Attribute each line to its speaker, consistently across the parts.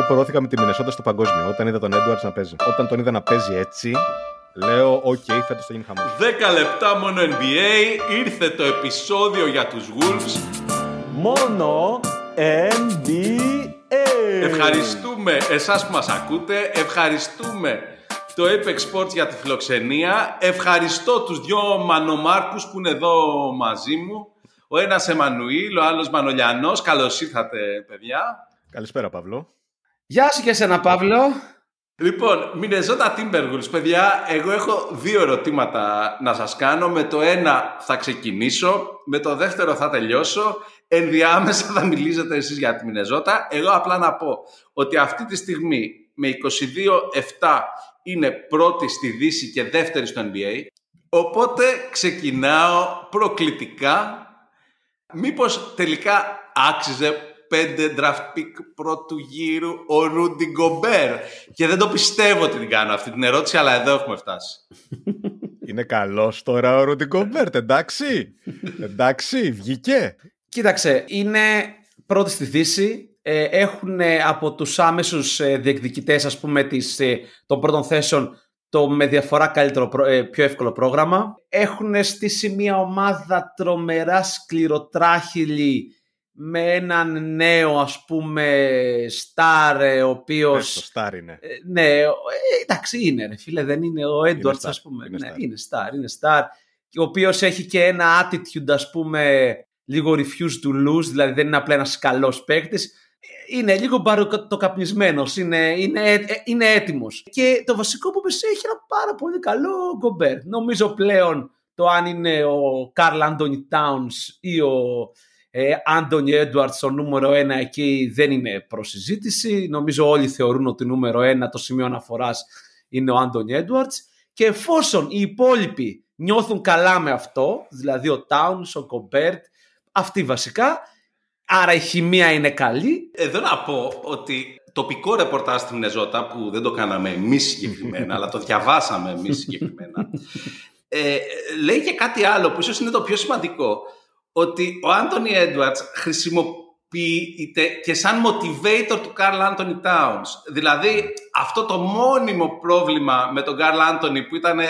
Speaker 1: Εγώ πορώθηκα με τη Μινεσότα στο παγκόσμιο όταν είδα τον Έντουαρντς να παίζει. Όταν τον είδα να παίζει έτσι, λέω: OK, okay, φέτος θα γίνει χαμός.
Speaker 2: 10 λεπτά μόνο NBA, ήρθε το επεισόδιο για τους Wolves.
Speaker 3: Μόνο NBA.
Speaker 2: Ευχαριστούμε εσάς που μας ακούτε, ευχαριστούμε το Apex Sports για τη φιλοξενία, ευχαριστώ τους δυο μανομάρκους που είναι εδώ μαζί μου, ο ένας Εμμανουήλ, ο άλλος Μανολιανός, καλώς ήρθατε παιδιά.
Speaker 1: Καλησπέρα, Παύλο.
Speaker 4: Γεια σου και εσένα, Παύλο.
Speaker 2: Λοιπόν, Μινεζότα Timberwolves, παιδιά, εγώ έχω δύο ερωτήματα να σας κάνω. Με το ένα θα ξεκινήσω, με το δεύτερο θα τελειώσω. Ενδιάμεσα θα μιλήσετε εσείς για τη Μινεζότα. Εγώ απλά να πω ότι αυτή τη στιγμή με 22-7 είναι πρώτη στη Δύση και δεύτερη στο NBA. Οπότε ξεκινάω προκλητικά. Μήπως τελικά άξιζε πέντε draft pick πρώτου γύρου ο Ρούντι Γκομπέρ. Και δεν το πιστεύω ότι την κάνω αυτή την ερώτηση, αλλά εδώ έχουμε φτάσει.
Speaker 1: Είναι καλός τώρα ο Ρούντι Γκομπέρ, εντάξει. εντάξει, βγήκε.
Speaker 4: Κοίταξε, είναι πρώτη στη Δύση. Ε, έχουν από τους άμεσους ε, διεκδικητές, ας πούμε, της, ε, των πρώτων θέσεων το με διαφορά καλύτερο, πιο εύκολο πρόγραμμα. Έχουν στήσει μια ομάδα τρομερά σκληροτράχυλη με έναν νέο ας πούμε στάρ ο οποίος...
Speaker 1: Το στάρ είναι.
Speaker 4: Ναι, εντάξει είναι ρε φίλε, δεν είναι ο Έντουαρτς ας πούμε.
Speaker 1: Είναι
Speaker 4: ναι, είναι στάρ, είναι στάρ. Ο οποίος έχει και ένα attitude ας πούμε λίγο refuse to lose, δηλαδή δεν είναι απλά ένας καλός παίκτης. Είναι λίγο μπαροκαπνισμένο, είναι, είναι, είναι έτοιμος. Και το βασικό που πες έχει ένα πάρα πολύ καλό γκομπέρ. Νομίζω πλέον το αν είναι ο Καρλ Άντωνι Towns ή ο Άντωνι Έντουαρτς ο νούμερο ένα εκεί δεν είναι προσυζήτηση. Νομίζω όλοι θεωρούν ότι νούμερο ένα το σημείο αναφοράς είναι ο Άντωνι Έντουαρτς. Και εφόσον οι υπόλοιποι νιώθουν καλά με αυτό, δηλαδή ο Towns, ο Κομπέρτ, αυτοί βασικά, άρα η χημεία είναι καλή.
Speaker 2: Εδώ να πω ότι τοπικό ρεπορτάζ στην Μινεζότα, που δεν το κάναμε εμείς συγκεκριμένα, αλλά το διαβάσαμε εμείς συγκεκριμένα, ε, λέει και κάτι άλλο που ίσως είναι το πιο σημαντικό, ότι ο Άντωνι Έντουαρτς χρησιμοποιείται και σαν motivator του Καρλ Άντωνι Towns. Δηλαδή αυτό το μόνιμο πρόβλημα με τον Καρλ Άντωνι που ήταν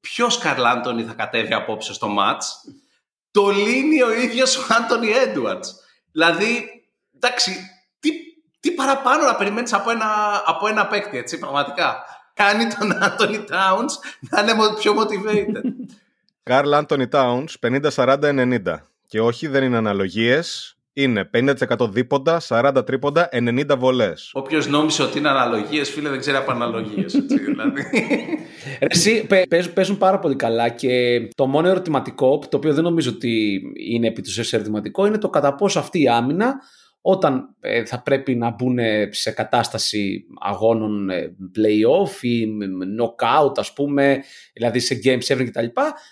Speaker 2: ποιος Καρλ Άντωνι θα κατέβει απόψε στο μάτς, το λύνει ο ίδιος ο Άντωνι Έντουαρτς. Δηλαδή, εντάξει, τι, τι παραπάνω να περιμένεις από ένα, από ένα παίκτη, έτσι, πραγματικά. Κάνει τον Άντωνι Towns να είναι πιο motivated.
Speaker 1: Καρλ Άντωνι Towns 50-40-90. Και όχι, δεν είναι αναλογίες. Είναι 50% δίποντα, 40 τρίποντα, 90 βολές.
Speaker 2: Όποιος νόμισε ότι είναι αναλογίες, φίλε, δεν ξέρει από αναλογίες. Δηλαδή.
Speaker 4: Εσύ παίζουν πάρα πολύ καλά και το μόνο ερωτηματικό, το οποίο δεν νομίζω ότι είναι επί του ερωτηματικό, είναι το κατά πόσο αυτή η άμυνα όταν ε, θα πρέπει να μπουν σε κατάσταση αγώνων ε, play-off ή knockout ας πούμε, δηλαδή σε game 7 κτλ.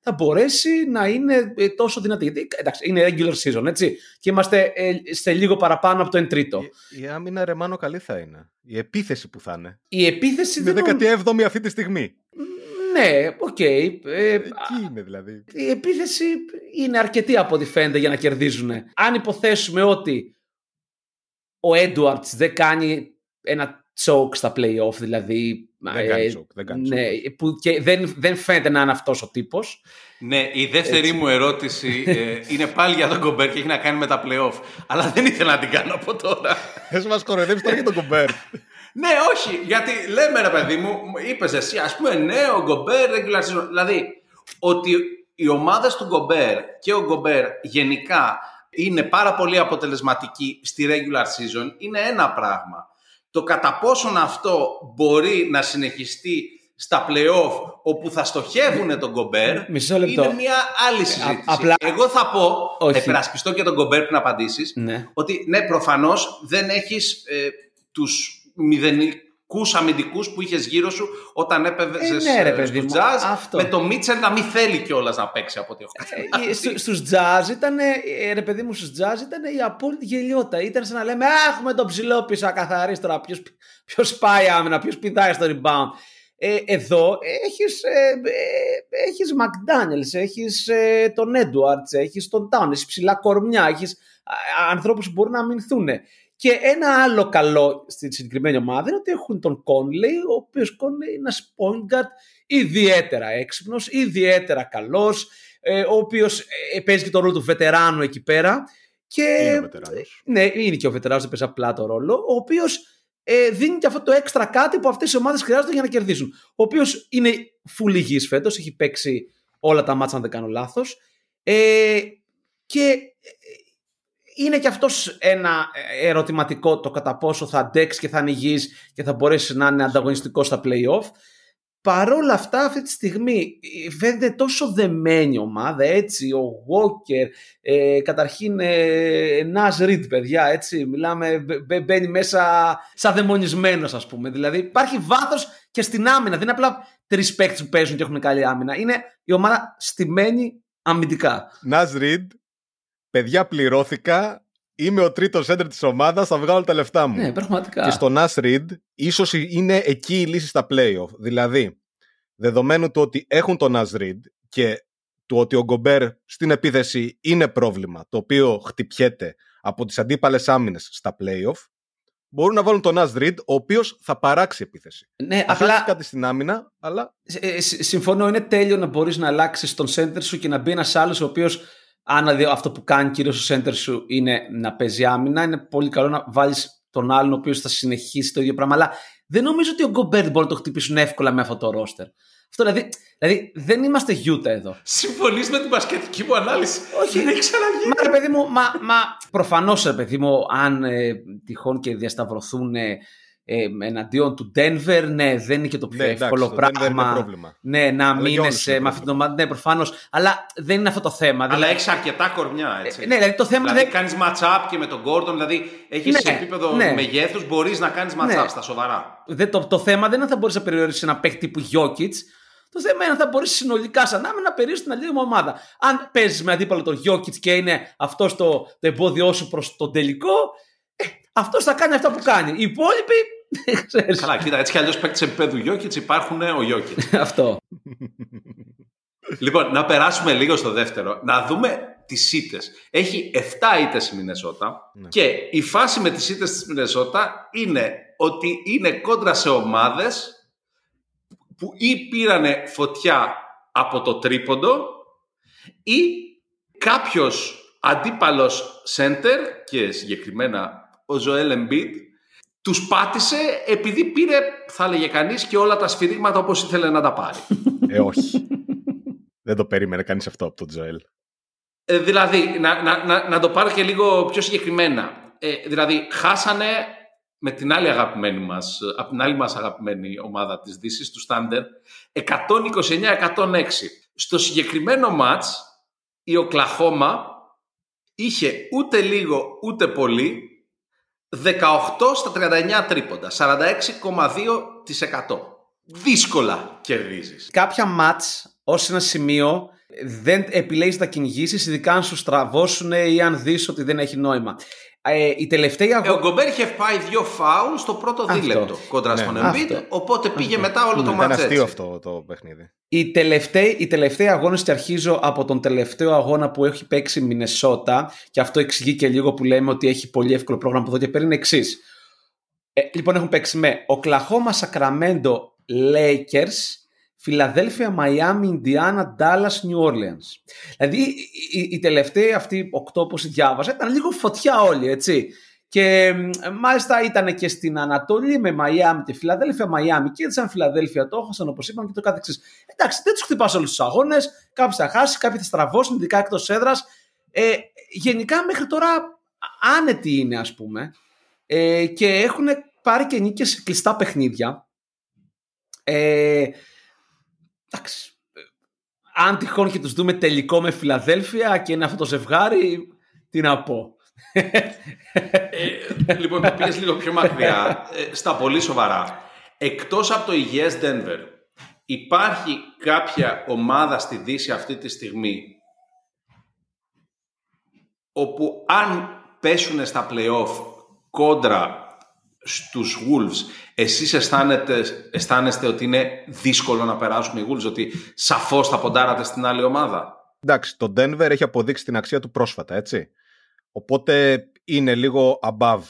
Speaker 4: θα μπορέσει να είναι ε, τόσο δυνατή. Γιατί εντάξει, είναι regular season έτσι και είμαστε σε λίγο παραπάνω από το 1 τρίτο.
Speaker 1: Η, η άμυνα ρε Μάνο καλή θα είναι. Η επίθεση που θα είναι.
Speaker 4: Η επίθεση
Speaker 1: είναι
Speaker 4: δεν...
Speaker 1: 17η αυτή τη στιγμή.
Speaker 4: Ναι, OK. Okay.
Speaker 1: Ε, Εκεί είναι δηλαδή.
Speaker 4: Η επίθεση είναι αρκετή από ό,τι φαίνεται για να κερδίζουν. Αν υποθέσουμε ότι ο Έντουαρτς δεν κάνει ένα choke στα play-off, δηλαδή.
Speaker 1: Δεν κάνει ε, choke, δεν κάνει
Speaker 4: ναι, που και δεν, δεν φαίνεται να είναι αυτός ο τύπος.
Speaker 2: Ναι, η δεύτερη Έτσι. μου ερώτηση ε, είναι πάλι για τον Κομπέρ και έχει να κάνει με τα play-off. Αλλά δεν ήθελα να την κάνω από τώρα.
Speaker 1: Θες μας κοροϊδεύεις τώρα για τον Κομπέρ.
Speaker 2: ναι, όχι, γιατί λέμε ρε παιδί μου, είπες εσύ, ας πούμε, ναι, ο Γκομπέρ regular season. Δηλαδή, ότι οι ομάδες του Γκομπέρ και ο Γκομπέρ γενικά είναι πάρα πολύ αποτελεσματική στη regular season είναι ένα πράγμα. Το κατά πόσον αυτό μπορεί να συνεχιστεί στα play-off όπου θα στοχεύουν τον Κομπέρ είναι μια άλλη συζήτηση. απλά... Εγώ θα πω, επερασπιστώ και τον Κομπέρ πριν απαντήσεις,
Speaker 4: ναι.
Speaker 2: ότι ναι, προφανώς δεν έχεις ε, τους μηδενικού αμυντικούς που είχες γύρω σου όταν έπαιζες
Speaker 4: ε, ναι,
Speaker 2: στο jazz. Με το Μίτσελ να μην θέλει κιόλας να παίξει από ό,τι έχω
Speaker 4: ε, Στου jazz ήταν, ε, ρε παιδί μου, στους jazz ήταν η απόλυτη γελιότητα. Ήταν σαν να λέμε έχουμε τον ψηλό πίσω ακαθαρίσει τώρα. Ποιος πάει άμυνα, ποιος πηδάει στο rebound. Ε, εδώ έχεις, ε, έχεις McDaniels, έχεις ε, τον Edwards, έχεις τον Town, έχεις ψηλά κορμιά, έχεις ανθρώπους που μπορούν να αμυνθούν. Και ένα άλλο καλό στη συγκεκριμένη ομάδα είναι ότι έχουν τον Conley, ο οποίος Conley είναι ένας point guard ιδιαίτερα έξυπνος, ιδιαίτερα καλός, ε, ο οποίος παίζει και τον ρόλο του βετεράνου εκεί πέρα. Και,
Speaker 1: Είναι ο βετεράνος.
Speaker 4: Ναι, είναι και ο βετεράνος, δεν παίζει απλά το ρόλο, ο οποίος ε, δίνει και αυτό το έξτρα κάτι που αυτές οι ομάδες χρειάζονται για να κερδίσουν. Ο οποίος είναι full υγιής φέτος, έχει παίξει όλα τα μάτσα, αν δεν κάνω λάθος. Ε, και ε, είναι και αυτός ένα ερωτηματικό το κατά πόσο θα αντέξει και θα είναι υγιής και θα μπορέσει να είναι ανταγωνιστικός στα play-off. Παρόλα αυτά αυτή τη στιγμή ε, φαίνεται τόσο δεμένη ομάδα έτσι, ο Walker, ε, καταρχήν ε, Nas Reed παιδιά έτσι, μιλάμε, μπε- μπε- μπαίνει μέσα σαν δαιμονισμένος ας πούμε, δηλαδή υπάρχει βάθος και στην άμυνα, δεν είναι απλά τρεις παίκτες που παίζουν και έχουν καλή άμυνα, είναι η ομάδα στημένη αμυντικά.
Speaker 1: Ναζ Ριντ, παιδιά πληρώθηκα, είμαι ο τρίτος έντερ της ομάδας, θα βγάλω τα λεφτά μου.
Speaker 4: Ναι, πραγματικά.
Speaker 1: Και στο Nas Reed ίσως είναι εκεί η λύση στα playoff. Δηλαδή, δεδομένου του ότι έχουν τον Nas Reed και του ότι ο Γκομπέρ στην επίθεση είναι πρόβλημα, το οποίο χτυπιέται από τις αντίπαλες άμυνες στα playoff, μπορούν να βάλουν τον Nas Reed, ο οποίος θα παράξει επίθεση.
Speaker 4: ναι,
Speaker 1: Θα
Speaker 4: απλά
Speaker 1: χάσεις κάτι στην άμυνα, αλλά
Speaker 4: Ε, συ- συμφωνώ, είναι τέλειο να μπορείς να αλλάξεις τον center σου και να μπει ένας άλλος ο οποίος, αν δει αυτό που κάνει κυρίως ο center σου είναι να παίζει άμυνα, είναι πολύ καλό να βάλεις τον άλλον ο οποίος θα συνεχίσει το ίδιο πράγμα. Αλλά δεν νομίζω ότι ο Γκομπέρ μπορεί να το χτυπήσουν εύκολα με αυτό το ρόστερ. Αυτό δηλαδή, δηλαδή δεν είμαστε γιούτα εδώ.
Speaker 2: Συμφωνείς με την μπασκετική μου ανάλυση;
Speaker 4: Όχι.
Speaker 2: Δεν έχει ξαναγίνει.
Speaker 4: Μα ρε παιδί μου, μα, μα προφανώς ρε παιδί μου, αν ε, τυχόν και διασταυρωθούν ε, ε, εναντίον του Denver, ναι, δεν είναι και το πιο
Speaker 1: ναι, εντάξει,
Speaker 4: εύκολο
Speaker 1: το Denver
Speaker 4: πράγμα.
Speaker 1: είναι πρόβλημα.
Speaker 4: Ναι, να
Speaker 1: για όλους
Speaker 4: μείνει
Speaker 1: είναι
Speaker 4: με αυτή την ομάδα. Ναι, προφανώς. Αλλά δεν είναι αυτό το θέμα.
Speaker 2: Αλλά
Speaker 4: Δηλαδή,
Speaker 2: έχεις αρκετά κορμιά, έτσι.
Speaker 4: ε, ναι, δηλαδή το θέμα
Speaker 2: Δηλαδή
Speaker 4: δεν.
Speaker 2: κάνεις match-up και με τον Gordon, δηλαδή έχεις
Speaker 4: Ναι,
Speaker 2: σε επίπεδο
Speaker 4: ναι.
Speaker 2: μεγέθους μπορείς να κάνεις match-up
Speaker 4: Ναι.
Speaker 2: στα σοβαρά.
Speaker 4: δεν- το, το θέμα δεν είναι αν θα μπορείς να περιορίσεις ένα παίκτη τύπου Jokic. Το θέμα είναι αν θα μπορείς συνολικά σαν άμυνα να περιορίσεις την άλλη μου ομάδα. Αν παίζεις με αντίπαλο τον Jokic και είναι αυτός το, το εμπόδιό σου προς τον τελικό, ε, αυτός θα κάνει αυτά που κάνει. Οι υπόλοιποι. δεν ξέρεις.
Speaker 2: Καλά, κοίτα, έτσι κι αλλιώς παίκτε επίπεδου Jokic υπάρχουν ο Jokic.
Speaker 4: αυτό.
Speaker 2: λοιπόν, να περάσουμε λίγο στο δεύτερο. Να δούμε τις ήττες. Έχει 7 ήττες η Μινεσότα
Speaker 1: Ναι.
Speaker 2: και η φάση με τις ήττες της Μινεσότα είναι ότι είναι κόντρα σε ομάδες που ή πήρανε φωτιά από το τρίποντο ή κάποιος αντίπαλος center και συγκεκριμένα ο Ζωέλ Embiid τους πάτησε επειδή πήρε, θα έλεγε κανείς, και όλα τα σφυρίγματα όπως ήθελε να τα πάρει.
Speaker 1: Ε, όχι. Δεν το περίμενε κανείς αυτό από τον Τζοέλ.
Speaker 2: Ε, δηλαδή, να, να, να, να το πάρω και λίγο πιο συγκεκριμένα. Ε, δηλαδή, χάσανε με την άλλη αγαπημένη μας, από την άλλη μας αγαπημένη ομάδα της Δύσης, τους Στάντερ, 129-106. Στο συγκεκριμένο μάτς, η Οκλαχώμα είχε ούτε λίγο ούτε πολύ 18 στα 39 τρίποντα, 46,2%. Δύσκολα κερδίζεις.
Speaker 4: κάποια μάτς ως ένα σημείο δεν επιλέγεις να κυνηγήσεις ειδικά αν σου στραβώσουν ή αν δεις ότι δεν έχει νόημα. Ε, η τελευταία
Speaker 2: Ε, ο
Speaker 4: αγώνα...
Speaker 2: Γκομπέρ είχε πάει δύο φάουλ στο πρώτο
Speaker 4: Αυτό.
Speaker 2: δίλεπτο κόντρα
Speaker 1: Ναι.
Speaker 2: στον
Speaker 4: Αυτό.
Speaker 2: Embiid, οπότε πήγε μετά όλο το
Speaker 1: Ήταν
Speaker 2: μάτς
Speaker 1: αστείο
Speaker 2: έτσι.
Speaker 1: αυτό το παιχνίδι.
Speaker 4: Η τελευταία, η τελευταία αγώνες και αρχίζω από τον τελευταίο αγώνα που έχει παίξει η Μινεσότα και αυτό εξηγεί και λίγο που λέμε ότι έχει πολύ εύκολο πρόγραμμα από εδώ και πέρα είναι εξής. Ε, λοιπόν έχουν παίξει με Οκλαχώμα, Σακραμέντο, Lakers, Φιλαδέλφια, Μαϊάμι, Ινδιάνα, Ντάλλας, Νιου Όρλιανς. Δηλαδή η, η, η τελευταία αυτή οκτώ όπως διάβασα ήταν λίγο φωτιά όλοι έτσι. Και μ, μάλιστα ήταν και στην Ανατολή με Μαϊάμι και Φιλαδέλφια, Μαϊάμι και σαν Φιλαδέλφια το έχασαν όπως είπαμε και το κάθε εξής. Εντάξει, δεν τους χτυπάς όλους τους αγώνες. Κάποιοι θα χάσει, κάποιοι θα στραβώσουν, ειδικά εκτός έδρας. Ε, γενικά μέχρι τώρα άνετοι είναι, ας πούμε. Ε, και έχουν πάρει και νίκες σε κλειστά παιχνίδια. Ε, εντάξει. Ε, Αν τυχόν και τους δούμε τελικό με Φιλαδέλφια και είναι αυτό το ζευγάρι, τι να πω.
Speaker 2: Ε, λοιπόν, που πήγες λίγο πιο μακριά, ε, στα πολύ σοβαρά. Εκτός από το υγιές Denver, υπάρχει κάποια ομάδα στη Δύση αυτή τη στιγμή όπου αν πέσουν στα play-off κόντρα στους Wolves, εσείς αισθάνετε, αισθάνεστε ότι είναι δύσκολο να περάσουν οι Wolves, ότι σαφώς θα ποντάρατε στην άλλη ομάδα;
Speaker 1: Εντάξει, το Denver έχει αποδείξει την αξία του πρόσφατα, έτσι. Οπότε είναι λίγο above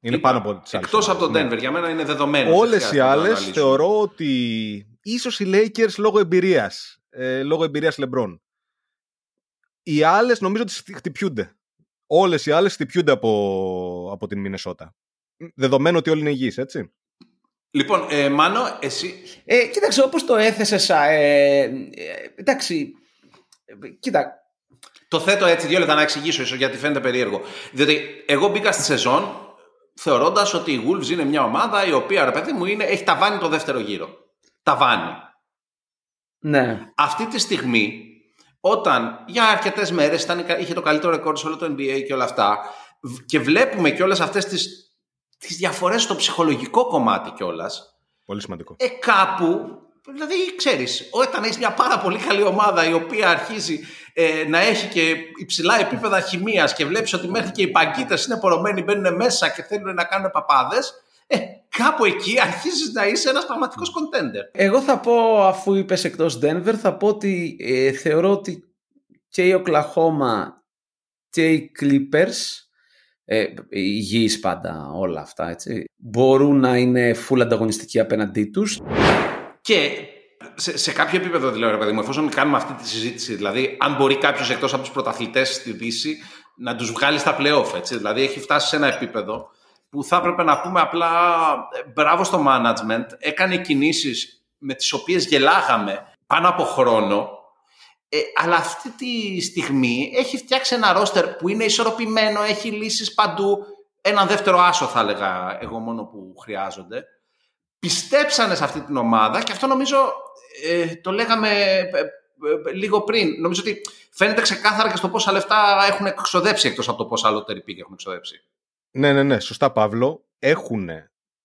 Speaker 1: Είναι
Speaker 2: Είπα,
Speaker 1: πάνω από τις άλλες.
Speaker 2: Εκτός από τον
Speaker 1: Ναι.
Speaker 2: Denver, για μένα είναι δεδομένο.
Speaker 1: Όλες
Speaker 2: δεν
Speaker 1: οι
Speaker 2: χρειάζεται να το
Speaker 1: άλλες
Speaker 2: αναλύσουμε.
Speaker 1: θεωρώ ότι ίσως οι Lakers λόγω εμπειρίας, ε, λόγω εμπειρίας LeBron. Οι άλλες νομίζω ότι χτι- χτυπιούνται. Όλες οι άλλες χτυπιούνται από, από την Μινεσότα. Δεδομένου ότι όλοι είναι υγιείς, έτσι.
Speaker 2: Λοιπόν, ε, Μάνο, εσύ
Speaker 4: Ε, κοίταξε, όπως το έθεσες, α, ε, ε, εντάξει, ε, κοίτα,
Speaker 2: Το θέτω έτσι δύο λεπτά να εξηγήσω ίσως γιατί φαίνεται περίεργο. Διότι εγώ μπήκα στη σεζόν θεωρώντας ότι η Wolves είναι μια ομάδα η οποία, ρε παιδί μου, είναι, έχει ταβάνει το δεύτερο γύρο. Ταβάνει.
Speaker 4: ναι.
Speaker 2: Αυτή τη στιγμή, όταν για αρκετές μέρες είχε το καλύτερο ρεκόρ σε όλο το NBA και όλα αυτά, β- και βλέπουμε και όλε αυτές τις τις διαφορές στο ψυχολογικό κομμάτι κιόλας,
Speaker 1: Πολύ σημαντικό.
Speaker 2: ε, κάπου, δηλαδή ξέρεις, όταν έχεις μια πάρα πολύ καλή ομάδα η οποία αρχίζει ε, να έχει και υψηλά επίπεδα χημίας και βλέπεις ότι μέχρι και οι παγκίτες είναι πορωμένοι, μπαίνουν μέσα και θέλουν να κάνουν παπάδες, ε, κάπου εκεί αρχίζεις να είσαι ένας πραγματικός contender.
Speaker 4: Εγώ θα πω, αφού είπες εκτός Denver, θα πω ότι ε, θεωρώ ότι και η Οκλαχώμα και οι Clippers, ε, υγιείς πάντα όλα αυτά, έτσι, μπορούν να είναι full ανταγωνιστικοί απέναντί τους.
Speaker 2: Και σε, σε κάποιο επίπεδο, δηλαδή, ρε παιδί μου, εφόσον κάνουμε αυτή τη συζήτηση, δηλαδή, αν μπορεί κάποιος εκτός από τους πρωταθλητές στη Δύση να τους βγάλει στα playoff, έτσι. Δηλαδή, έχει φτάσει σε ένα επίπεδο που θα έπρεπε να πούμε απλά ε, μπράβο στο management. Έκανε κινήσεις με τις οποίες γελάγαμε πάνω από χρόνο. Ε, αλλά αυτή τη στιγμή έχει φτιάξει ένα ρόστερ που είναι ισορροπημένο, έχει λύσεις παντού. Έναν δεύτερο άσο θα έλεγα εγώ μόνο που χρειάζονται πιστέψανε σε αυτή την ομάδα και αυτό νομίζω ε, το λέγαμε ε, ε, λίγο πριν. Νομίζω ότι φαίνεται ξεκάθαρα και στο πόσα λεφτά έχουν εξοδέψει εκτός από το πόσα lottery pick έχουν εξοδέψει.
Speaker 1: Ναι, ναι, ναι, σωστά Παύλο. Έχουν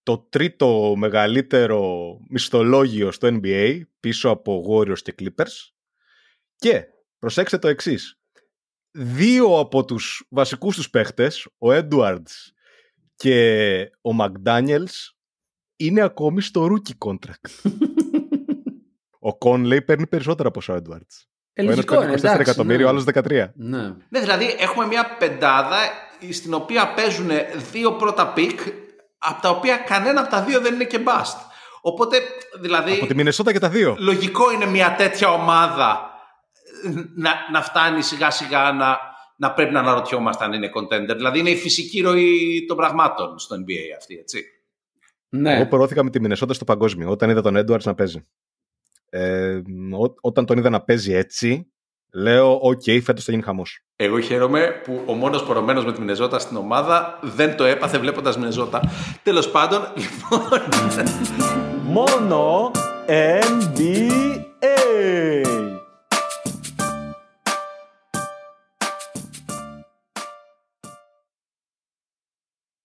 Speaker 1: το τρίτο μεγαλύτερο μισθολόγιο στο NBA πίσω από Warriors και Clippers και προσέξτε το εξής. Δύο από τους βασικούς τους παίχτες, ο Edwards και ο McDaniels είναι ακόμη στο rookie contract. ο Conley παίρνει περισσότερα από ο Edwards.
Speaker 4: Ε,
Speaker 1: ο ένας
Speaker 4: λογικό
Speaker 1: παίρνει
Speaker 4: είναι,
Speaker 1: 24
Speaker 4: εντάξει,
Speaker 1: εκατομμύρια,
Speaker 4: ναι.
Speaker 1: ο άλλος 13.
Speaker 4: Ναι.
Speaker 2: Ναι, δηλαδή έχουμε μια πεντάδα στην οποία παίζουν δύο πρώτα pick από τα οποία κανένα από τα δύο δεν είναι και bust. Οπότε, δηλαδή,
Speaker 1: Από τη Μινεσότα και τα δύο.
Speaker 2: λογικό είναι μια τέτοια ομάδα να, να φτάνει σιγά σιγά να, να πρέπει να αναρωτιόμαστε αν είναι contender. Δηλαδή είναι η φυσική ροή των πραγμάτων στο NBA αυτή, έτσι.
Speaker 4: Ναι.
Speaker 1: Εγώ προώθηκα με τη Μινεσότα στο παγκόσμιο όταν είδα τον Edwards να παίζει. Ε, ό- όταν τον είδα να παίζει έτσι, λέω: Οκ, φέτος θα γίνει χαμός.
Speaker 2: Εγώ χαίρομαι που ο μόνος πορωμένος με τη Μινεζότα στην ομάδα δεν το έπαθε βλέποντας Μινεζότα. Τέλος πάντων, λοιπόν.
Speaker 3: Μόνο NBA.